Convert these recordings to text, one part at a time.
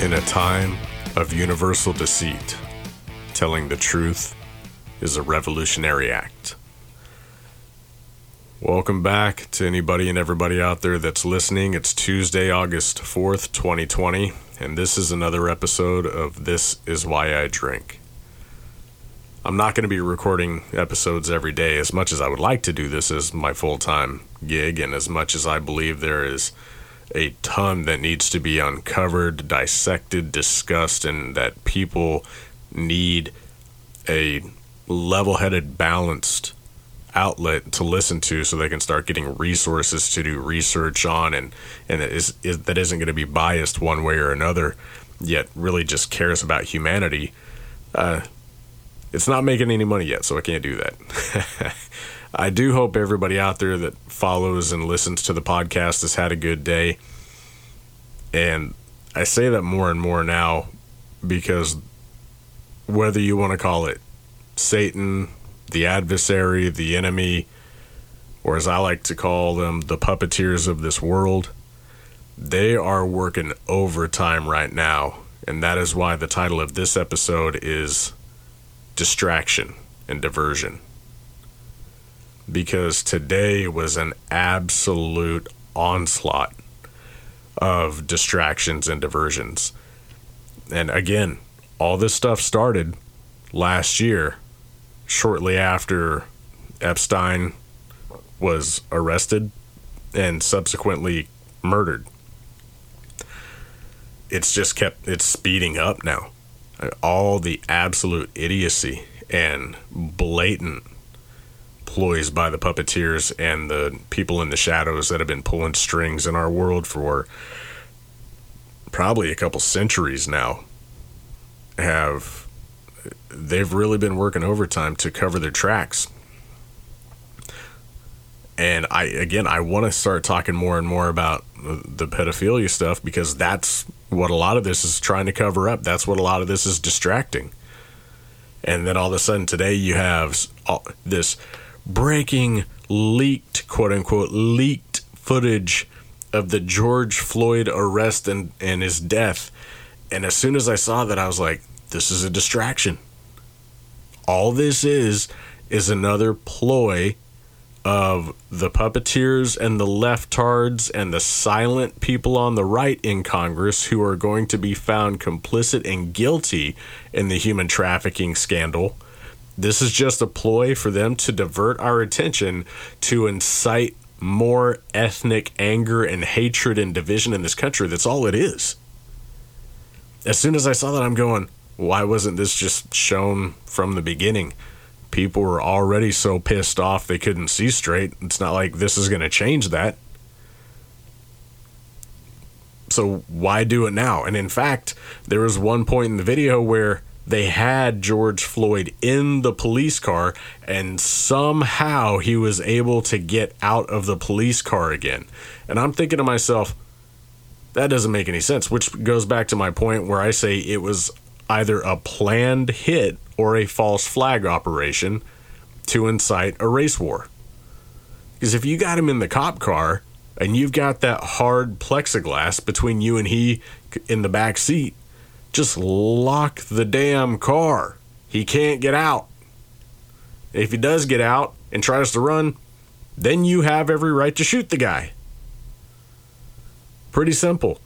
In a time of universal deceit, telling the truth is a revolutionary act. Welcome back to anybody and everybody out there that's listening. It's Tuesday, August 4th, 2020, and this is another episode of This Is Why I Drink. I'm not going to be recording episodes every day as much as I would like to do this as my full time gig, and as much as I believe there is a ton that needs to be uncovered, dissected, discussed, and that people need a level headed, balanced outlet to listen to so they can start getting resources to do research on and and it is, is that isn't going to be biased one way or another yet really just cares about humanity uh, it's not making any money yet so i can't do that i do hope everybody out there that follows and listens to the podcast has had a good day and i say that more and more now because whether you want to call it satan the adversary, the enemy, or as I like to call them, the puppeteers of this world, they are working overtime right now. And that is why the title of this episode is Distraction and Diversion. Because today was an absolute onslaught of distractions and diversions. And again, all this stuff started last year shortly after Epstein was arrested and subsequently murdered. It's just kept it's speeding up now. All the absolute idiocy and blatant ploys by the puppeteers and the people in the shadows that have been pulling strings in our world for probably a couple centuries now have they've really been working overtime to cover their tracks. And I again, I want to start talking more and more about the pedophilia stuff because that's what a lot of this is trying to cover up. That's what a lot of this is distracting. And then all of a sudden today you have this breaking leaked quote unquote leaked footage of the George Floyd arrest and, and his death. And as soon as I saw that, I was like, this is a distraction. All this is is another ploy of the puppeteers and the leftards and the silent people on the right in Congress who are going to be found complicit and guilty in the human trafficking scandal. This is just a ploy for them to divert our attention to incite more ethnic anger and hatred and division in this country. That's all it is. As soon as I saw that, I'm going, why wasn't this just shown from the beginning? People were already so pissed off they couldn't see straight. It's not like this is going to change that. So why do it now? And in fact, there was one point in the video where they had George Floyd in the police car, and somehow he was able to get out of the police car again. And I'm thinking to myself, that doesn't make any sense, which goes back to my point where I say it was either a planned hit or a false flag operation to incite a race war. Because if you got him in the cop car and you've got that hard plexiglass between you and he in the back seat, just lock the damn car. He can't get out. If he does get out and tries to run, then you have every right to shoot the guy. Pretty simple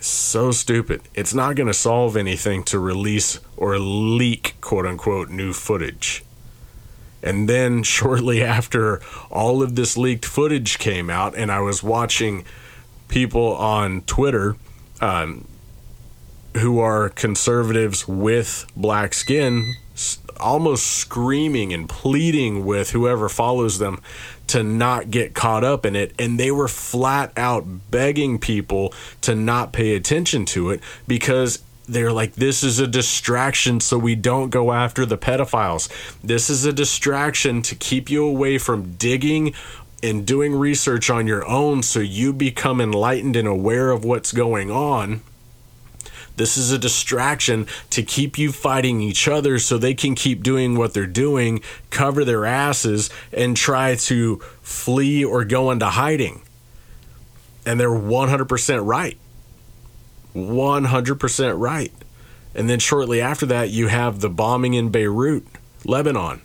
so stupid. It's not going to solve anything to release or leak, quote unquote, new footage. And then, shortly after all of this leaked footage came out, and I was watching people on Twitter um, who are conservatives with black skin almost screaming and pleading with whoever follows them to not get caught up in it. And they were flat out begging people to not pay attention to it because they're like, this is a distraction so we don't go after the pedophiles. This is a distraction to keep you away from digging and doing research on your own so you become enlightened and aware of what's going on this is a distraction to keep you fighting each other so they can keep doing what they're doing, cover their asses, and try to flee or go into hiding. And they're 100% right. 100% right. And then shortly after that, you have the bombing in Beirut, Lebanon.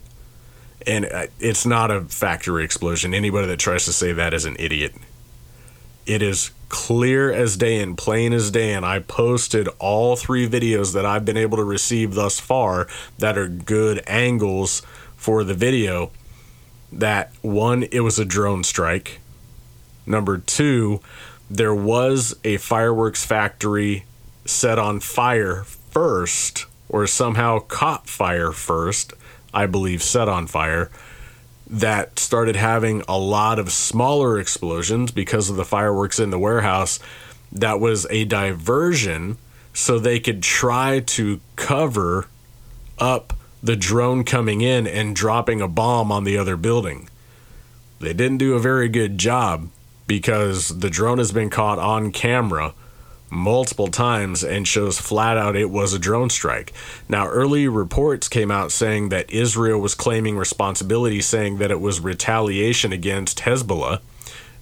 And uh, it's not a factory explosion. Anybody that tries to say that is an idiot. It is clear as day and plain as day. And I posted all three videos that I've been able to receive thus far that are good angles for the video. That one, it was a drone strike. Number two, there was a fireworks factory set on fire first, or somehow caught fire first, I believe, set on fire that started having a lot of smaller explosions because of the fireworks in the warehouse. That was a diversion so they could try to cover up the drone coming in and dropping a bomb on the other building. They didn't do a very good job because the drone has been caught on camera multiple times and shows flat out it was a drone strike. Now, early reports came out saying that Israel was claiming responsibility, saying that it was retaliation against Hezbollah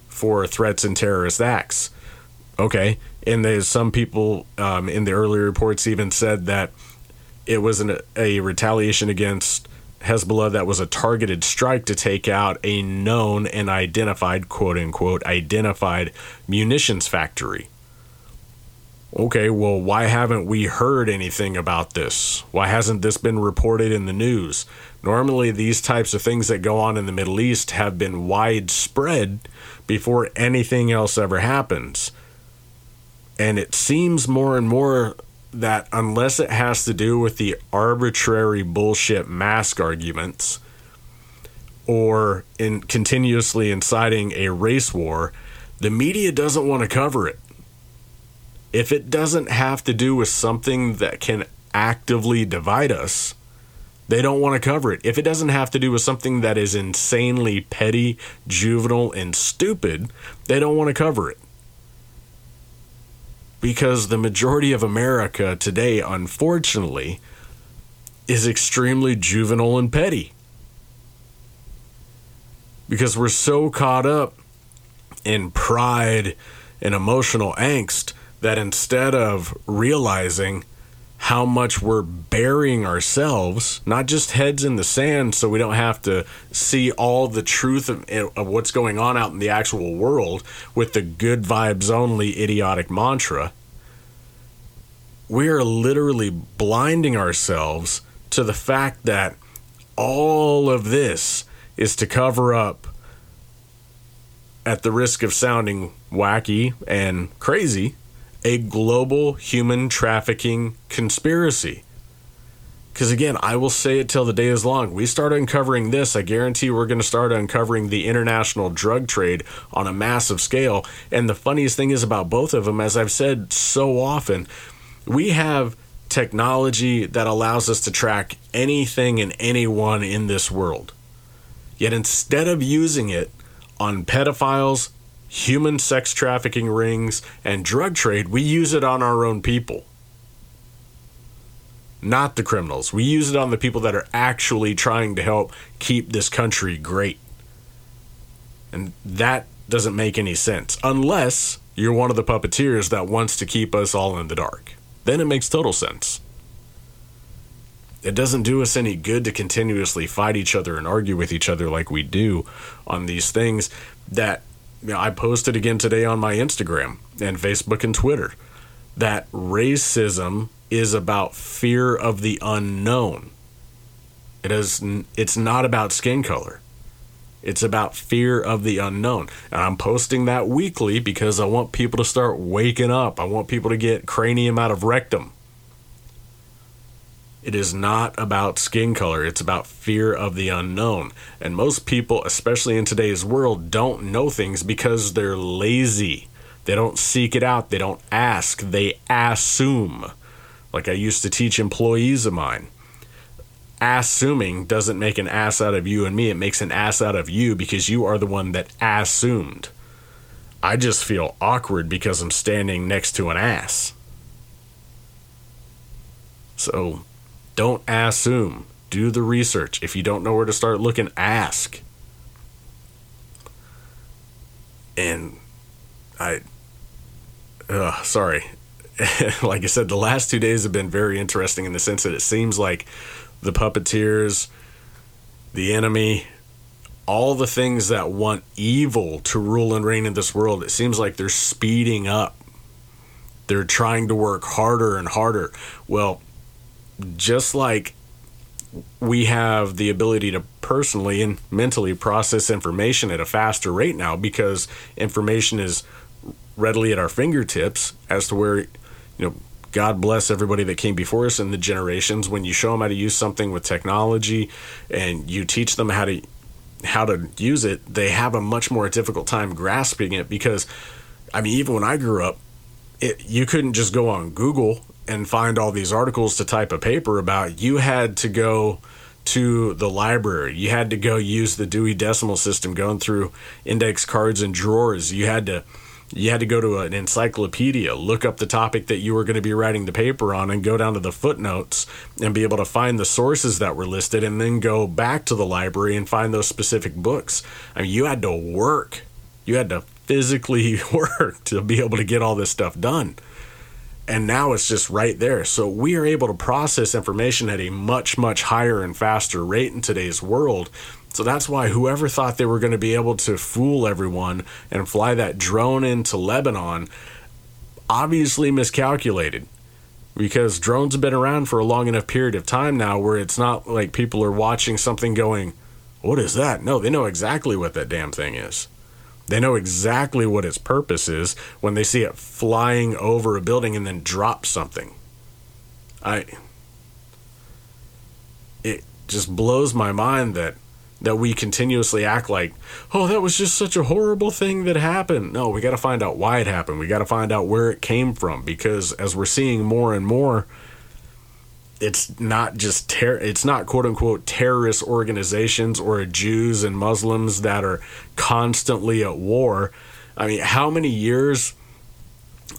for threats and terrorist acts. Okay, and there's some people um, in the early reports even said that it was an, a retaliation against Hezbollah that was a targeted strike to take out a known and identified, quote unquote, identified munitions factory okay, well, why haven't we heard anything about this? Why hasn't this been reported in the news? Normally, these types of things that go on in the Middle East have been widespread before anything else ever happens. And it seems more and more that unless it has to do with the arbitrary bullshit mask arguments or in continuously inciting a race war, the media doesn't want to cover it if it doesn't have to do with something that can actively divide us, they don't want to cover it. If it doesn't have to do with something that is insanely petty, juvenile, and stupid, they don't want to cover it. Because the majority of America today, unfortunately, is extremely juvenile and petty. Because we're so caught up in pride and emotional angst that instead of realizing how much we're burying ourselves, not just heads in the sand, so we don't have to see all the truth of, of, what's going on out in the actual world with the good vibes only idiotic mantra. We are literally blinding ourselves to the fact that all of this is to cover up, at the risk of sounding wacky and crazy, a global human trafficking conspiracy. Because again, I will say it till the day is long. We start uncovering this, I guarantee we're going to start uncovering the international drug trade on a massive scale. And the funniest thing is about both of them, as I've said so often, we have technology that allows us to track anything and anyone in this world. Yet instead of using it on pedophiles, human sex trafficking rings, and drug trade, we use it on our own people. Not the criminals. We use it on the people that are actually trying to help keep this country great. And that doesn't make any sense unless you're one of the puppeteers that wants to keep us all in the dark. Then it makes total sense. It doesn't do us any good to continuously fight each other and argue with each other like we do on these things that I posted again today on my Instagram and Facebook and Twitter that racism is about fear of the unknown. It is it's not about skin color. It's about fear of the unknown. And I'm posting that weekly because I want people to start waking up. I want people to get cranium out of rectum. It is not about skin color, it's about fear of the unknown. And most people, especially in today's world, don't know things because they're lazy. They don't seek it out, they don't ask, they assume. Like I used to teach employees of mine. Assuming doesn't make an ass out of you and me, it makes an ass out of you because you are the one that assumed. I just feel awkward because I'm standing next to an ass. So don't assume. Do the research. If you don't know where to start looking, ask. And I, uh, sorry, like I said, the last two days have been very interesting in the sense that it seems like the puppeteers, the enemy, all the things that want evil to rule and reign in this world, it seems like they're speeding up. They're trying to work harder and harder. Well, just like we have the ability to personally and mentally process information at a faster rate now because information is readily at our fingertips as to where you know God bless everybody that came before us in the generations. When you show them how to use something with technology and you teach them how to how to use it they have a much more difficult time grasping it because I mean even when I grew up it, you couldn't just go on Google and find all these articles to type a paper about. You had to go to the library. You had to go use the Dewey Decimal System, going through index cards and drawers. You had to you had to go to an encyclopedia, look up the topic that you were going to be writing the paper on, and go down to the footnotes and be able to find the sources that were listed, and then go back to the library and find those specific books. I mean, you had to work. You had to physically work to be able to get all this stuff done and now it's just right there. So we are able to process information at a much, much higher and faster rate in today's world. So that's why whoever thought they were going to be able to fool everyone and fly that drone into Lebanon obviously miscalculated because drones have been around for a long enough period of time now where it's not like people are watching something going, What is that? No, they know exactly what that damn thing is. They know exactly what its purpose is when they see it flying over a building and then drop something. I it just blows my mind that that we continuously act like, "Oh, that was just such a horrible thing that happened." No, we got to find out why it happened. We got to find out where it came from because as we're seeing more and more it's not just ter- it's not quote unquote terrorist organizations or Jews and Muslims that are constantly at war. I mean, how many years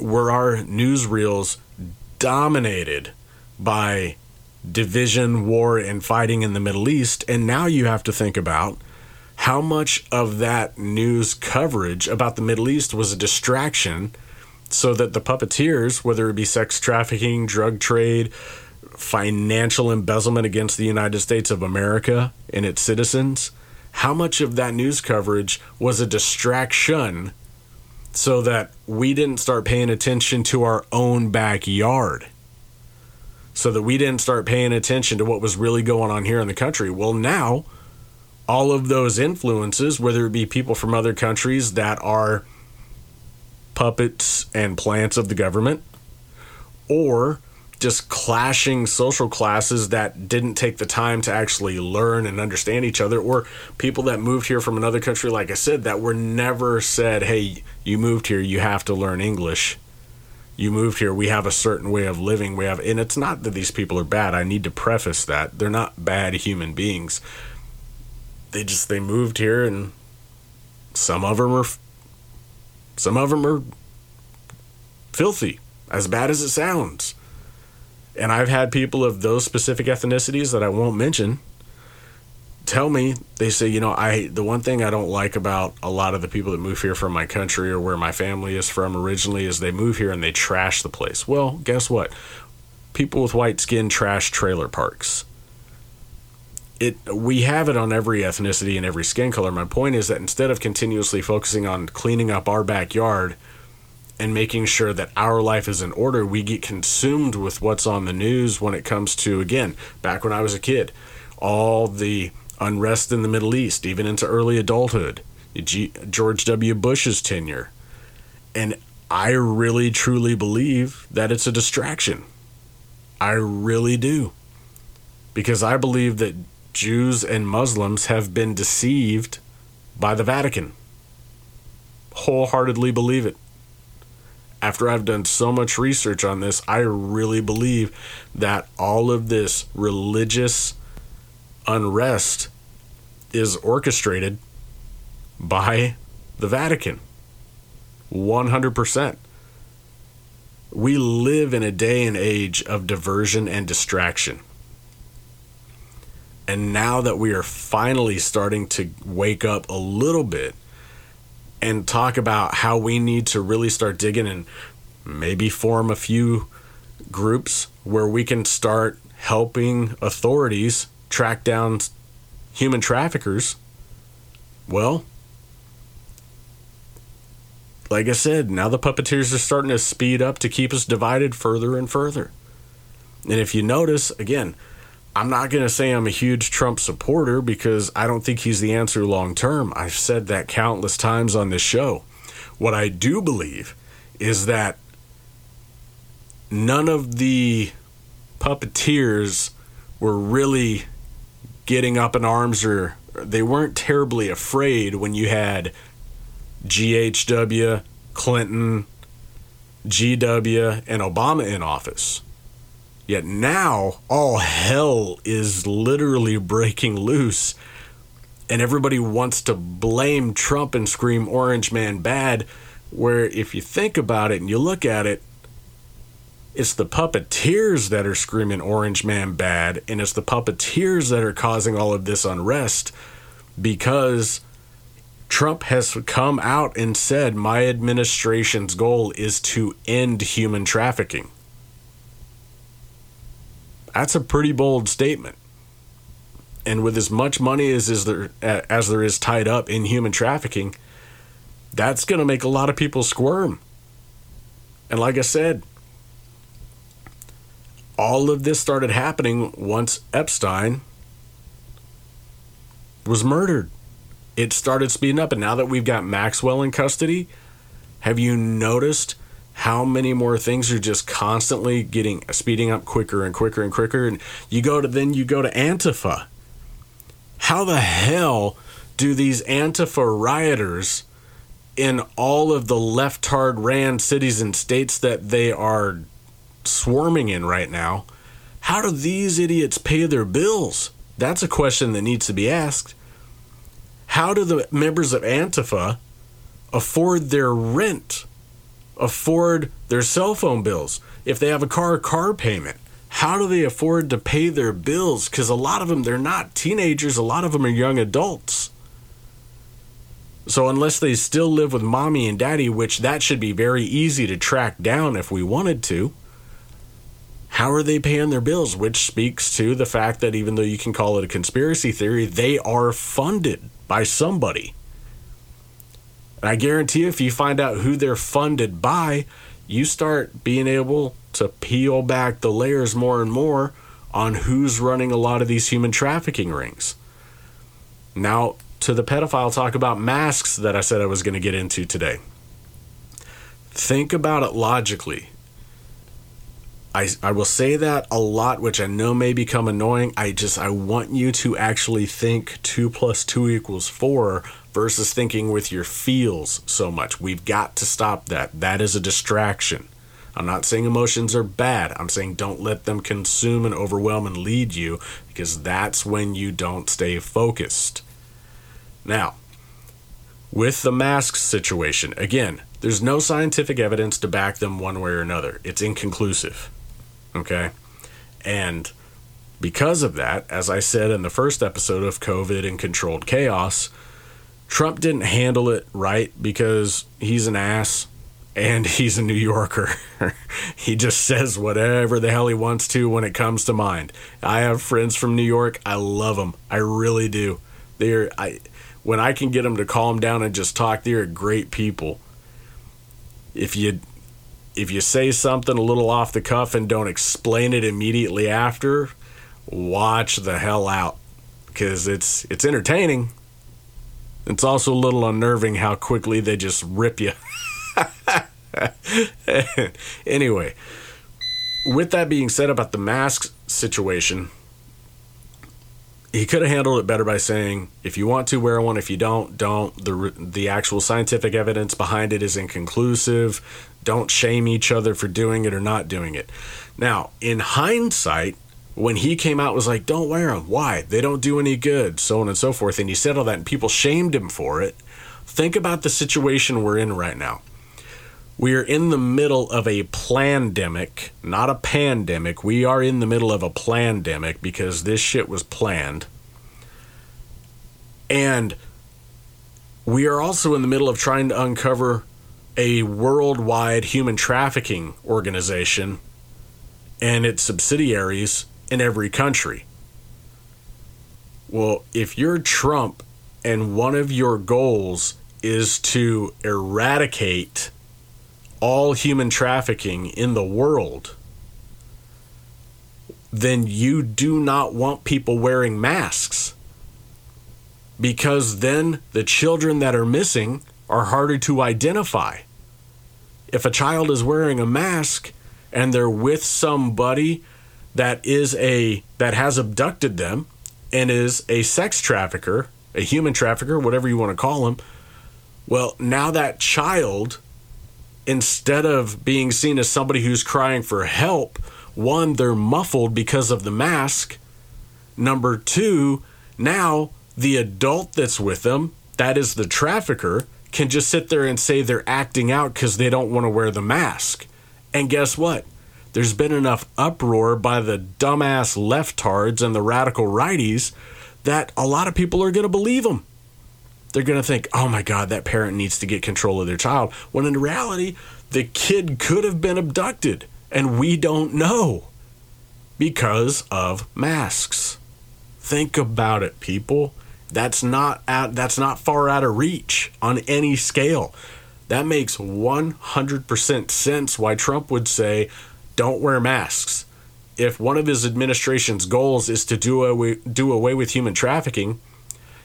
were our newsreels dominated by division, war, and fighting in the Middle East? And now you have to think about how much of that news coverage about the Middle East was a distraction so that the puppeteers, whether it be sex trafficking, drug trade, financial embezzlement against the United States of America and its citizens, how much of that news coverage was a distraction so that we didn't start paying attention to our own backyard? So that we didn't start paying attention to what was really going on here in the country. Well, now, all of those influences, whether it be people from other countries that are puppets and plants of the government, or just clashing social classes that didn't take the time to actually learn and understand each other, or people that moved here from another country, like I said, that were never said, hey, you moved here, you have to learn English. You moved here, we have a certain way of living. We have, and it's not that these people are bad. I need to preface that. They're not bad human beings. They just, they moved here, and some of them are, some of them are filthy, as bad as it sounds and I've had people of those specific ethnicities that I won't mention tell me they say you know i the one thing i don't like about a lot of the people that move here from my country or where my family is from originally is they move here and they trash the place. Well guess what? People with white skin trash trailer parks. It we have it on every ethnicity and every skin color. My point is that instead of continuously focusing on cleaning up our backyard and making sure that our life is in order, we get consumed with what's on the news when it comes to, again, back when I was a kid, all the unrest in the Middle East, even into early adulthood, George W. Bush's tenure. And I really truly believe that it's a distraction. I really do. Because I believe that Jews and Muslims have been deceived by the Vatican. Wholeheartedly believe it after I've done so much research on this, I really believe that all of this religious unrest is orchestrated by the Vatican. 100%. We live in a day and age of diversion and distraction. And now that we are finally starting to wake up a little bit and talk about how we need to really start digging and maybe form a few groups where we can start helping authorities track down human traffickers. Well, like I said, now the puppeteers are starting to speed up to keep us divided further and further. And if you notice, again, I'm not going to say I'm a huge Trump supporter because I don't think he's the answer long term. I've said that countless times on this show. What I do believe is that none of the puppeteers were really getting up in arms or they weren't terribly afraid when you had GHW, Clinton, GW, and Obama in office. Yet now, all hell is literally breaking loose, and everybody wants to blame Trump and scream Orange Man bad. Where, if you think about it and you look at it, it's the puppeteers that are screaming Orange Man bad, and it's the puppeteers that are causing all of this unrest because Trump has come out and said, My administration's goal is to end human trafficking. That's a pretty bold statement. And with as much money as is there as there is tied up in human trafficking, that's going to make a lot of people squirm. And like I said, all of this started happening once Epstein was murdered. It started speeding up, and now that we've got Maxwell in custody, have you noticed how many more things are just constantly getting speeding up quicker and quicker and quicker? And you go to then you go to Antifa. How the hell do these Antifa rioters in all of the left-hard ran cities and states that they are swarming in right now, how do these idiots pay their bills? That's a question that needs to be asked. How do the members of Antifa afford their rent, afford their cell phone bills? If they have a car, car payment, how do they afford to pay their bills? Because a lot of them, they're not teenagers, a lot of them are young adults. So, unless they still live with mommy and daddy, which that should be very easy to track down if we wanted to, how are they paying their bills? Which speaks to the fact that even though you can call it a conspiracy theory, they are funded by somebody. And I guarantee you, if you find out who they're funded by, you start being able to peel back the layers more and more on who's running a lot of these human trafficking rings. Now, to the pedophile talk about masks that I said I was going to get into today. Think about it logically. I, I will say that a lot, which I know may become annoying. I just I want you to actually think two plus two equals four versus thinking with your feels so much. We've got to stop that. That is a distraction. I'm not saying emotions are bad. I'm saying don't let them consume and overwhelm and lead you because that's when you don't stay focused. Now, with the masks situation, again, there's no scientific evidence to back them one way or another. It's inconclusive. Okay. And because of that, as I said in the first episode of COVID and Controlled Chaos, Trump didn't handle it right because he's an ass and he's a New Yorker. he just says whatever the hell he wants to when it comes to mind. I have friends from New York. I love them. I really do. They're I when I can get them to calm down and just talk, they're great people. If you if you say something a little off the cuff and don't explain it immediately after, watch the hell out because it's it's entertaining. It's also a little unnerving how quickly they just rip you. anyway, with that being said about the mask situation, he could have handled it better by saying, "If you want to wear one, if you don't, don't." the The actual scientific evidence behind it is inconclusive. Don't shame each other for doing it or not doing it. Now, in hindsight, when he came out was like, "Don't wear them. Why? They don't do any good." So on and so forth, and he said all that, and people shamed him for it. Think about the situation we're in right now. We are in the middle of a plandemic, not a pandemic. We are in the middle of a plandemic because this shit was planned. And we are also in the middle of trying to uncover a worldwide human trafficking organization and its subsidiaries in every country. Well, if you're Trump and one of your goals is to eradicate all human trafficking in the world, then you do not want people wearing masks. Because then the children that are missing are harder to identify. If a child is wearing a mask and they're with somebody that is a that has abducted them and is a sex trafficker, a human trafficker, whatever you want to call him, well, now that child instead of being seen as somebody who's crying for help, one, they're muffled because of the mask. Number two, now the adult that's with them, that is the trafficker, can just sit there and say they're acting out because they don't want to wear the mask. And guess what? There's been enough uproar by the dumbass leftards and the radical righties that a lot of people are going to believe them they're going to think, oh my God, that parent needs to get control of their child. When in reality, the kid could have been abducted and we don't know because of masks. Think about it, people. That's not at, that's not far out of reach on any scale. That makes 100% sense why Trump would say, don't wear masks. If one of his administration's goals is to do away, do away with human trafficking,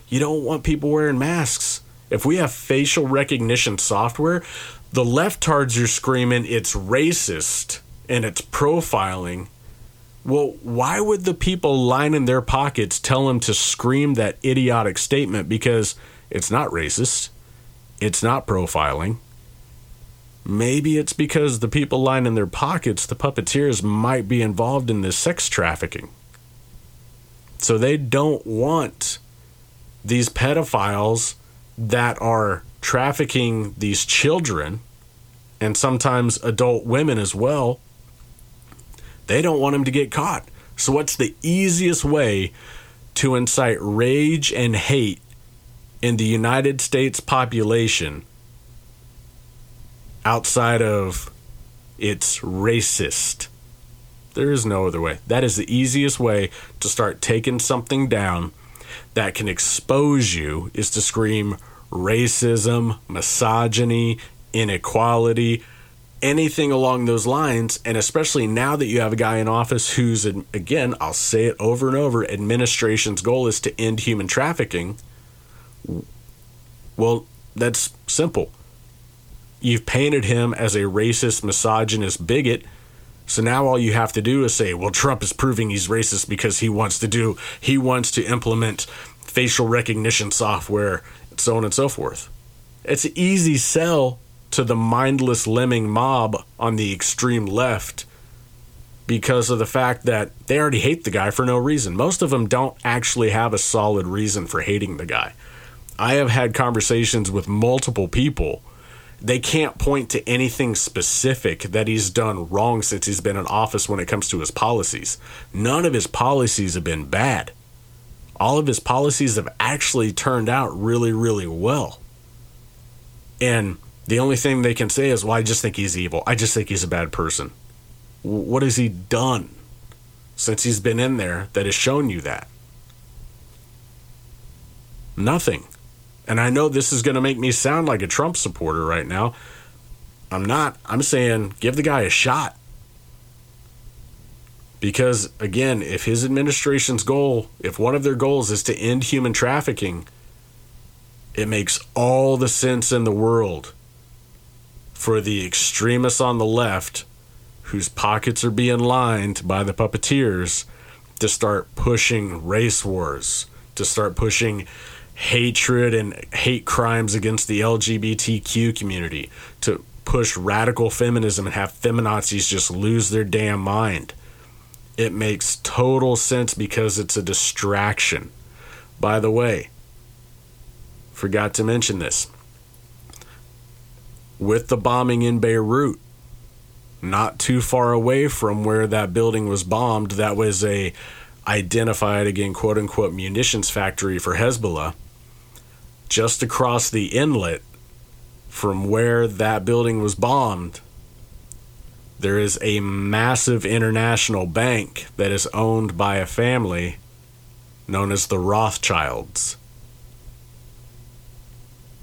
you don't want people wearing masks. If we have facial recognition software, the leftards are screaming it's racist and it's profiling. Well, why would the people lining their pockets tell them to scream that idiotic statement? Because it's not racist, it's not profiling. Maybe it's because the people lining their pockets, the puppeteers, might be involved in this sex trafficking. So they don't want these pedophiles that are trafficking these children and sometimes adult women as well, they don't want them to get caught. So, what's the easiest way to incite rage and hate in the United States population outside of it's racist? There is no other way. That is the easiest way to start taking something down that can expose you is to scream racism, misogyny, inequality, anything along those lines. And especially now that you have a guy in office who's, again, I'll say it over and over, administration's goal is to end human trafficking. Well, that's simple. You've painted him as a racist, misogynist bigot so now all you have to do is say, well, Trump is proving he's racist because he wants to do, he wants to implement facial recognition software, so on and so forth. It's an easy sell to the mindless lemming mob on the extreme left because of the fact that they already hate the guy for no reason. Most of them don't actually have a solid reason for hating the guy. I have had conversations with multiple people they can't point to anything specific that he's done wrong since he's been in office when it comes to his policies. None of his policies have been bad. All of his policies have actually turned out really, really well. And the only thing they can say is, well, I just think he's evil. I just think he's a bad person. What has he done since he's been in there that has shown you that? Nothing. And I know this is going to make me sound like a Trump supporter right now. I'm not. I'm saying give the guy a shot. Because, again, if his administration's goal, if one of their goals is to end human trafficking, it makes all the sense in the world for the extremists on the left, whose pockets are being lined by the puppeteers, to start pushing race wars, to start pushing hatred and hate crimes against the LGBTQ community, to push radical feminism and have feminazis just lose their damn mind. It makes total sense because it's a distraction. By the way, forgot to mention this. With the bombing in Beirut, not too far away from where that building was bombed, that was a identified again quote unquote munitions factory for Hezbollah just across the inlet from where that building was bombed, there is a massive international bank that is owned by a family known as the Rothschilds.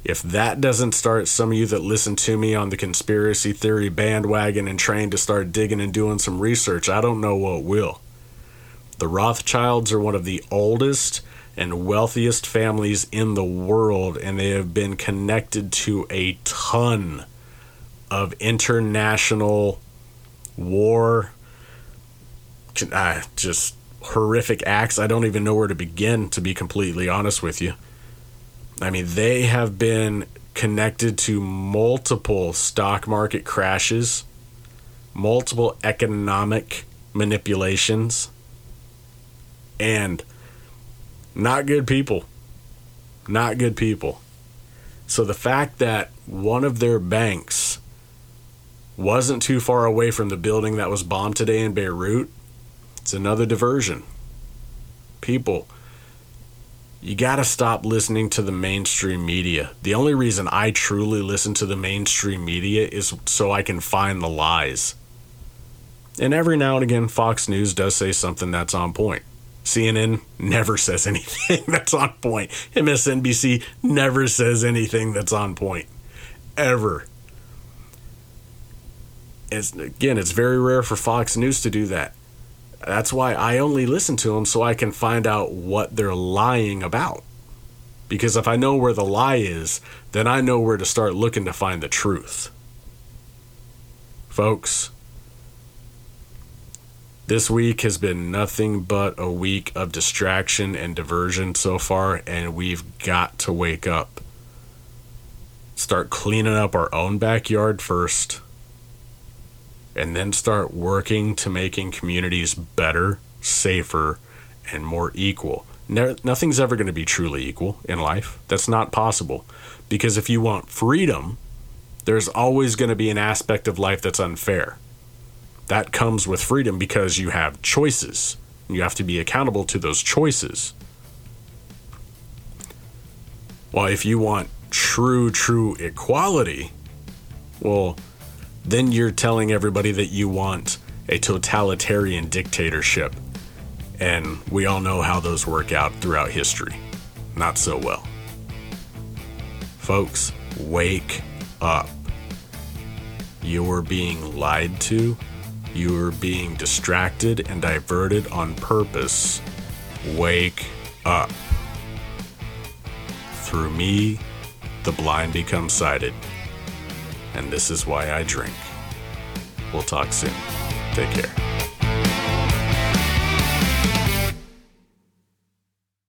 If that doesn't start some of you that listen to me on the conspiracy theory bandwagon and train to start digging and doing some research, I don't know what will. The Rothschilds are one of the oldest and wealthiest families in the world, and they have been connected to a ton of international war, uh, just horrific acts. I don't even know where to begin, to be completely honest with you. I mean, they have been connected to multiple stock market crashes, multiple economic manipulations, and not good people. Not good people. So the fact that one of their banks wasn't too far away from the building that was bombed today in Beirut, it's another diversion. People, you got to stop listening to the mainstream media. The only reason I truly listen to the mainstream media is so I can find the lies. And every now and again, Fox News does say something that's on point. CNN never says anything that's on point. MSNBC never says anything that's on point. Ever. It's, again, it's very rare for Fox News to do that. That's why I only listen to them so I can find out what they're lying about. Because if I know where the lie is, then I know where to start looking to find the truth. Folks, this week has been nothing but a week of distraction and diversion so far, and we've got to wake up. Start cleaning up our own backyard first, and then start working to making communities better, safer, and more equal. No, nothing's ever going to be truly equal in life. That's not possible. Because if you want freedom, there's always going to be an aspect of life that's unfair that comes with freedom because you have choices. You have to be accountable to those choices. Well, if you want true, true equality, well, then you're telling everybody that you want a totalitarian dictatorship. And we all know how those work out throughout history. Not so well. Folks, wake up. You're being lied to you are being distracted and diverted on purpose. Wake up. Through me, the blind become sighted. And this is why I drink. We'll talk soon. Take care.